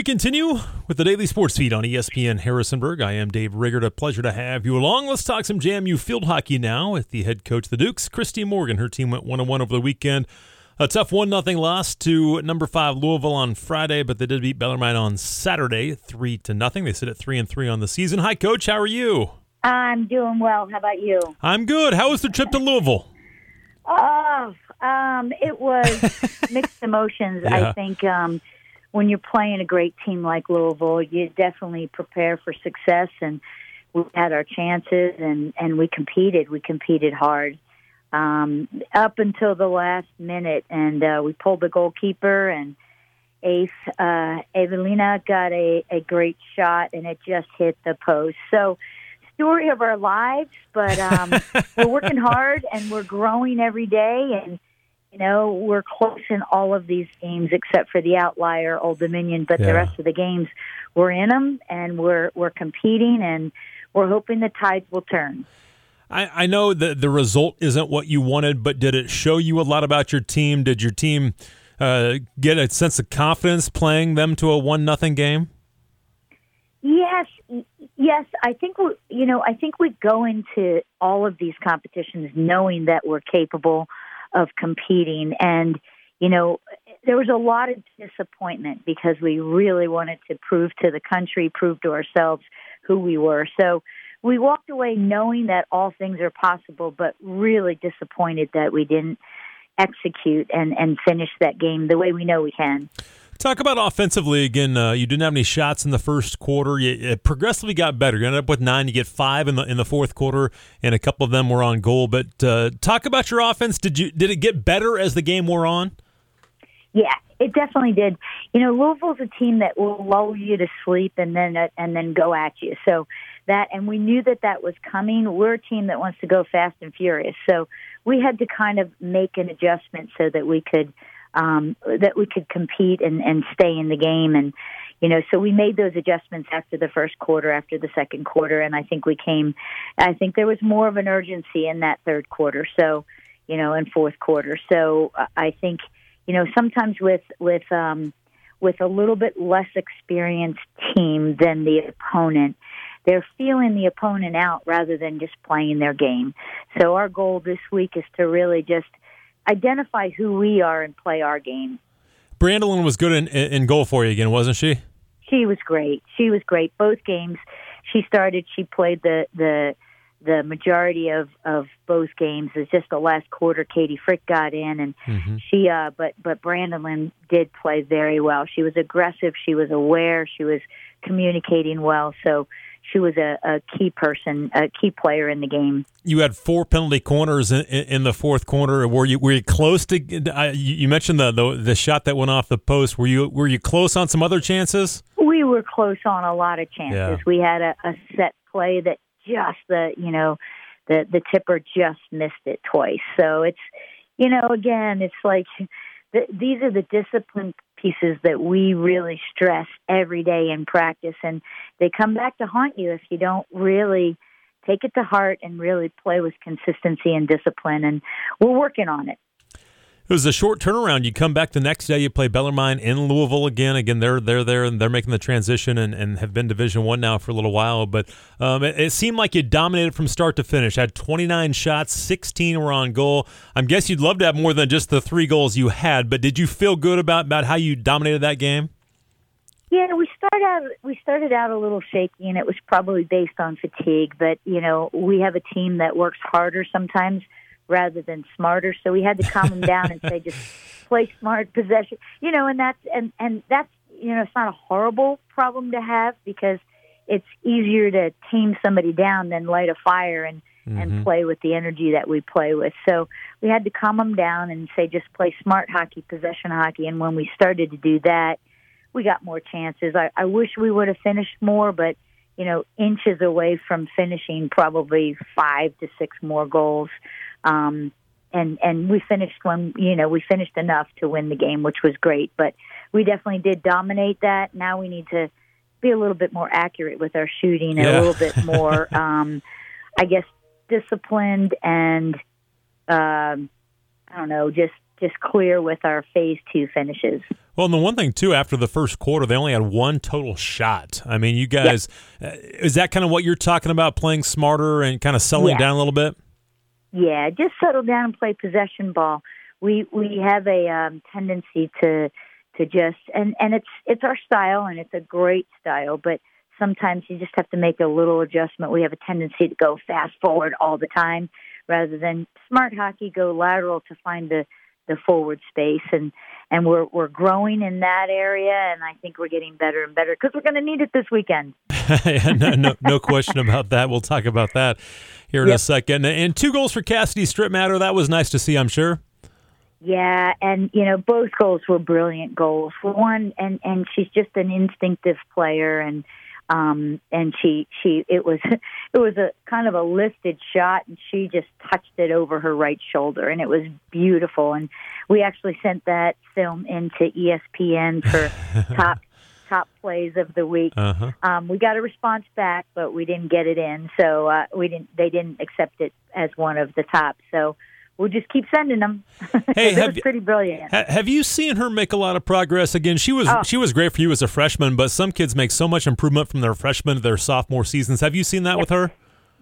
We continue with the daily sports feed on ESPN Harrisonburg. I am Dave Riggert. A pleasure to have you along. Let's talk some JMU field hockey now with the head coach of the Dukes, Christy Morgan. Her team went one one over the weekend. A tough one nothing loss to number five Louisville on Friday, but they did beat Bellarmine on Saturday, three to nothing. They sit at three and three on the season. Hi, coach. How are you? I'm doing well. How about you? I'm good. How was the trip to Louisville? Oh, um, it was mixed emotions. Yeah. I think um, when you're playing a great team like Louisville, you definitely prepare for success, and we had our chances, and and we competed. We competed hard um, up until the last minute, and uh, we pulled the goalkeeper and. Ace uh, Evelina got a, a great shot, and it just hit the post. So, story of our lives, but um, we're working hard and we're growing every day. And, you know, we're close in all of these games except for the outlier, Old Dominion. But Yeah. the rest of the games, we're in them and we're, we're competing and we're hoping the tides will turn. I, I know that the result isn't what you wanted, but did it show you a lot about your team? Did your team uh, get a sense of confidence playing them to a one nothing game? Yes, yes. I think we, you know, I think we go into all of these competitions knowing that we're capable of competing, and you know, there was a lot of disappointment because we really wanted to prove to the country, prove to ourselves who we were. So we walked away knowing that all things are possible, but really disappointed that we didn't execute and and finish that game the way we know we can. Talk about offensively again. Uh, you didn't have any shots in the first quarter. You, it progressively got better. You ended up with nine. You get five in the in the fourth quarter, and a couple of them were on goal. But uh, talk about your offense. Did you did it get better as the game wore on? Yeah, it definitely did. You know, Louisville's a team that will lull you to sleep and then uh, and then go at you. So that and we knew that that was coming. We're a team that wants to go fast and furious. So we had to kind of make an adjustment so that we could um, that we could compete and, and stay in the game. And you know so we made those adjustments after the first quarter after the second quarter. And i think we came i think there was more of an urgency in that third quarter. So you know in fourth quarter. So uh, i think you know sometimes with with um with a little bit less experienced team than the opponent they're feeling the opponent out rather than just playing their game. So our goal this week is to really just identify who we are and play our game Brandolin was good in, in goal for you again, wasn't she? she was great. She was great both games. She started. She played the the the majority of of both games. It's just the last quarter. Katie Frick got in, and Mm-hmm. she. uh But but Brandon did play very well. She was aggressive. She was aware. She was communicating well. So she was a, a key person, a key player in the game. You had four penalty corners in, in, the fourth quarter. Were you were you close to? I, you mentioned the, the the shot that went off the post. Were you were you close on some other chances? we were close on a lot of chances. Yeah. We had a, a set play that just the you know the the tipper just missed it twice. So it's you know again it's like the, these are the discipline pieces that we really stress every day in practice, and they come back to haunt you if you don't really take it to heart and really play with consistency and discipline. And we're working on it. It was a short turnaround. You come back the next day. You play Bellarmine in Louisville again. Again, they're they're there and they're making the transition and, and have been Division One now for a little while. But um, it, it seemed like you dominated from start to finish. Had 29 shots, 16 were on goal. I'm guess you'd love to have more than just the three goals you had. But did you feel good about about how you dominated that game? Yeah, we started out we started out a little shaky, and it was probably based on fatigue. But you know, we have a team that works harder sometimes rather than smarter, so we had to calm them down and say just play smart possession. You know, and that's and and that's you know, it's not a horrible problem to have because it's easier to tame somebody down than light a fire and and mm-hmm. play with the energy that we play with. So we had to calm them down and say just play smart hockey, possession hockey. And when we started to do that, we got more chances. I, I wish we would have finished more, but you know, inches away from finishing probably five to six more goals. Um, and and we finished when you know we finished enough to win the game, which was great. But we definitely did dominate that. Now we need to be a little bit more accurate with our shooting and Yeah. a little bit more, um, I guess, disciplined and um, I don't know, just just clear with our phase two finishes. Well, and the one thing too, after the first quarter, they only had one total shot. I mean, you guys, yeah. uh, is that kind of what you're talking about, playing smarter and kind of settling yeah. down a little bit? Yeah, just settle down and play possession ball. We we have a um, tendency to to just and and it's it's our style and it's a great style, but sometimes you just have to make a little adjustment. We have a tendency to go fast forward all the time rather than smart hockey go lateral to find the the forward space and and we're we're growing in that area and I think we're getting better and better because we're going to need it this weekend. no, no, no question about that. We'll talk about that here in yep. a second. And two goals for Cassidy Strittmatter. That was nice to see, I'm sure. Yeah, and you know both goals were brilliant goals. For one, and and she's just an instinctive player, and um and she she it was it was a kind of a lifted shot, and she just touched it over her right shoulder, and it was beautiful. And we actually sent that film into ESPN for top top plays of the week. Uh-huh. Um, we got a response back, but we didn't get it in, so uh, we didn't. They didn't accept it as one of the top. So we'll just keep sending them. Hey, have, pretty brilliant. Ha, have you seen her make a lot of progress? Again, she was oh. she was great for you as a freshman, but some kids make so much improvement from their freshman to their sophomore seasons. Have you seen that yes. with her?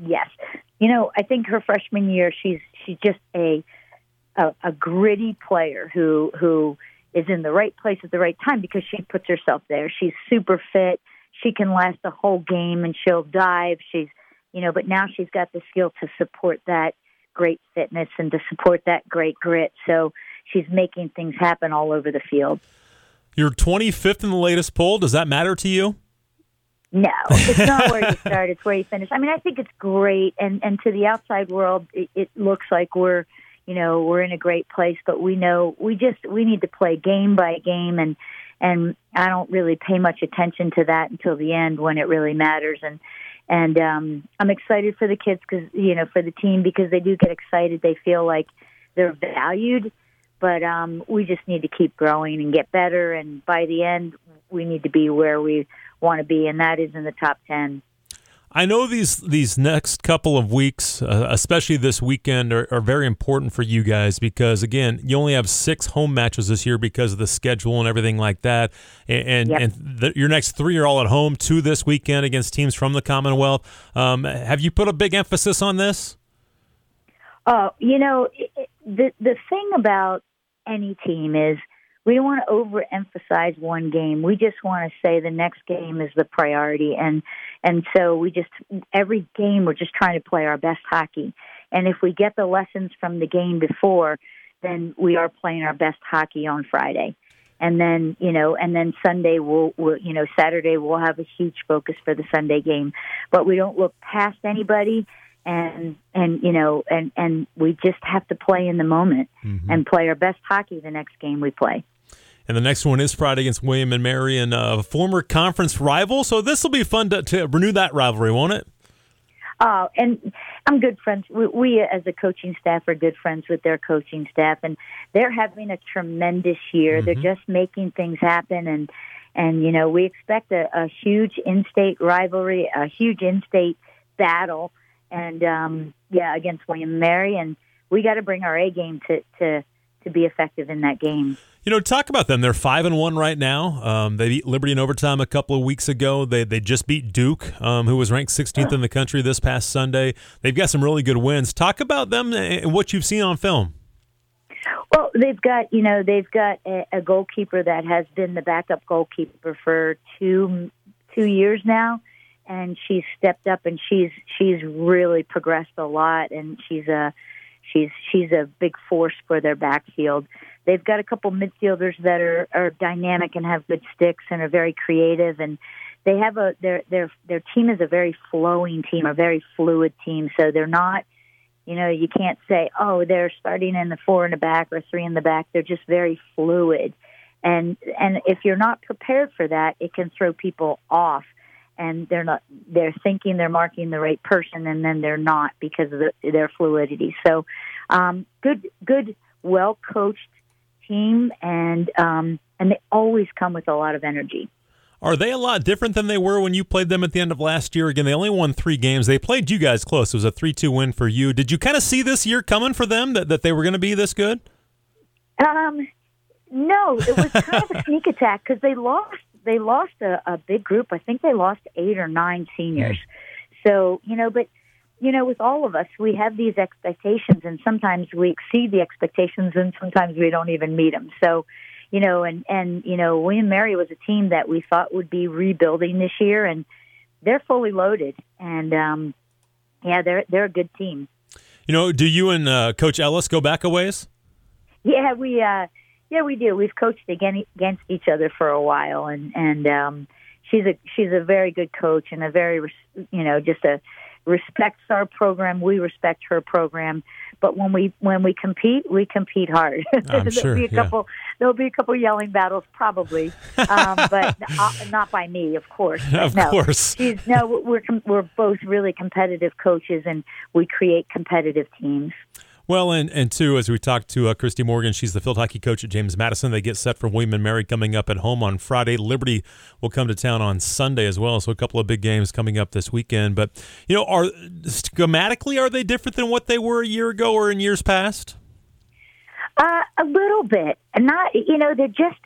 Yes. You know, I think her freshman year, she's she's just a, a a gritty player who who is in the right place at the right time because she puts herself there. She's super fit. She can last a whole game and she'll dive. She's you know, but now she's got the skill to support that great fitness and to support that great grit. So she's making things happen all over the field. You're 25th in the latest poll. Does that matter to you? No, it's not where you start. It's where you finish. I mean, I think it's great, and and to the outside world, it, it looks like we're, you know, we're in a great place. But we know we just we need to play game by game, and and I don't really pay much attention to that until the end when it really matters. And and um, I'm excited for the kids because you know for the team because they do get excited. They feel like they're valued, but um, we just need to keep growing and get better. And by the end, we need to be where we want to be, and that is in the top ten. I know these these next couple of weeks, uh, especially this weekend, are, are, very important for you guys because again, you only have six home matches this year because of the schedule and everything like that. And and, yep. and the, your next three are all at home. Two this weekend against teams from the Commonwealth. Um, have you put a big emphasis on this? Oh, you know, the the thing about any team is we don't want to overemphasize one game. We just want to say the next game is the priority, and and so we just every game we're just trying to play our best hockey. And if we get the lessons from the game before, then we are playing our best hockey on Friday. And then you know, and then Sunday we'll, we'll you know Saturday we'll have a huge focus for the Sunday game, but we don't look past anybody and and you know and and we just have to play in the moment mm-hmm. and play our best hockey the next game we play. And the next one is Friday against William and Mary, and a former conference rival. So this will be fun to, to, renew that rivalry, won't it? Oh, and I'm good friends. We, we, as a coaching staff, are good friends with their coaching staff, and they're having a tremendous year. Mm-hmm. They're just making things happen, and and you know we expect a, a huge in-state rivalry, a huge in-state battle, and um, yeah, against William and Mary, and we got to bring our A game to to to be effective in that game. You know, talk about them. They're five and one right now. Um, they beat Liberty in overtime a couple of weeks ago. They they just beat Duke, um, who was ranked 16th in the country this past Sunday. They've got some really good wins. Talk about them and what you've seen on film. Well, they've got you know they've got a, a goalkeeper that has been the backup goalkeeper for two two years now, and she's stepped up and she's she's really progressed a lot, and she's a she's she's a big force for their backfield. They've got a couple midfielders that are, are dynamic and have good sticks and are very creative and they have a their their their team is a very flowing team, a very fluid team. So they're not you know, you can't say, oh, they're starting in the four in the back or three in the back. They're just very fluid. And and if you're not prepared for that, it can throw people off and they're not they're thinking they're marking the right person and then they're not because of the, their fluidity. So um, good good well coached team, and um, and they always come with a lot of energy. Are they a lot different than they were when you played them at the end of last year? Again, they only won three games. They played you guys close. It was a 3 2 win for you. Did you kind of see this year coming for them that, that they were going to be this good? Um, no, it was kind of a sneak attack because they lost. They lost a, a big group. I think they lost eight or nine seniors. So you know, but you know, with all of us, we have these expectations, and sometimes we exceed the expectations, and sometimes we don't even meet them. So, you know, and and you know, William Mary was a team that we thought would be rebuilding this year, and they're fully loaded, and um, yeah, they're they're a good team. You know, do you and uh, Coach Ellis go back a ways? Yeah, we uh, yeah we do. We've coached against against each other for a while, and and um, she's a she's a very good coach and a very you know just a respects our program. We respect her program. But when we when we compete, we compete hard. There'll sure, be a yeah. couple there'll be a couple yelling battles probably, um, but uh, not by me, of course. Of no. course. She's, no, we're com- we're both really competitive coaches, and we create competitive teams. Well, and, and two, as we talked to uh, Christy Morgan, she's the field hockey coach at James Madison. They get set for William and Mary coming up at home on Friday. Liberty will come to town on Sunday as well. So a couple of big games coming up this weekend. But you know, are schematically are they different than what they were a year ago or in years past? Uh, a little bit, not you know they're just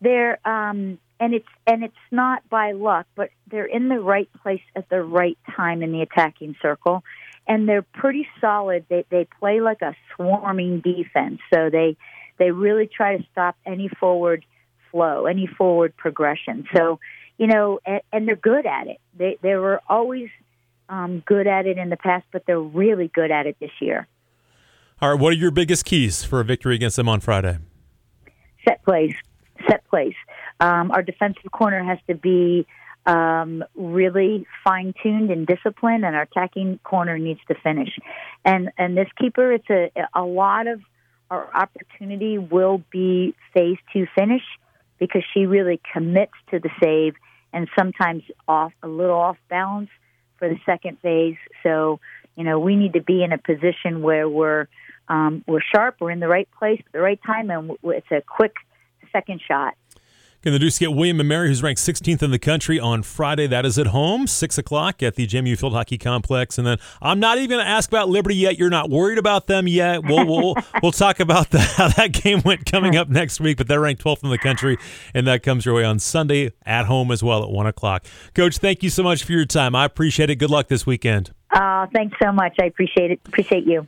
they're um, and it's and it's not by luck, but they're in the right place at the right time in the attacking circle, and they're pretty solid. They they play like a swarming defense, so they they really try to stop any forward flow, any forward progression. So you know, and, and they're good at it. They they were always um, good at it in the past, but they're really good at it this year. All right, what are your biggest keys for a victory against them on Friday? set plays, set plays. Um, our defensive corner has to be um, really fine tuned and disciplined, and our attacking corner needs to finish. And and this keeper, it's a a lot of our opportunity will be phase two finish because she really commits to the save and sometimes off a little off balance for the second phase. So you know we need to be in a position where we're um, we're sharp, we're in the right place at the right time, and it's a quick second shot. Can the Dukes get William and Mary, who's ranked 16th in the country on Friday? That is at home, 6 o'clock at the JMU Field Hockey Complex. And then I'm not even going to ask about Liberty yet. You're not worried about them yet. We'll, we'll, we'll talk about that, how that game went coming up next week, but they're ranked 12th in the country, and that comes your way on Sunday at home as well at 1 o'clock. Coach, thank you so much for your time. I appreciate it. Good luck this weekend. Uh, thanks so much. I appreciate it. Appreciate you.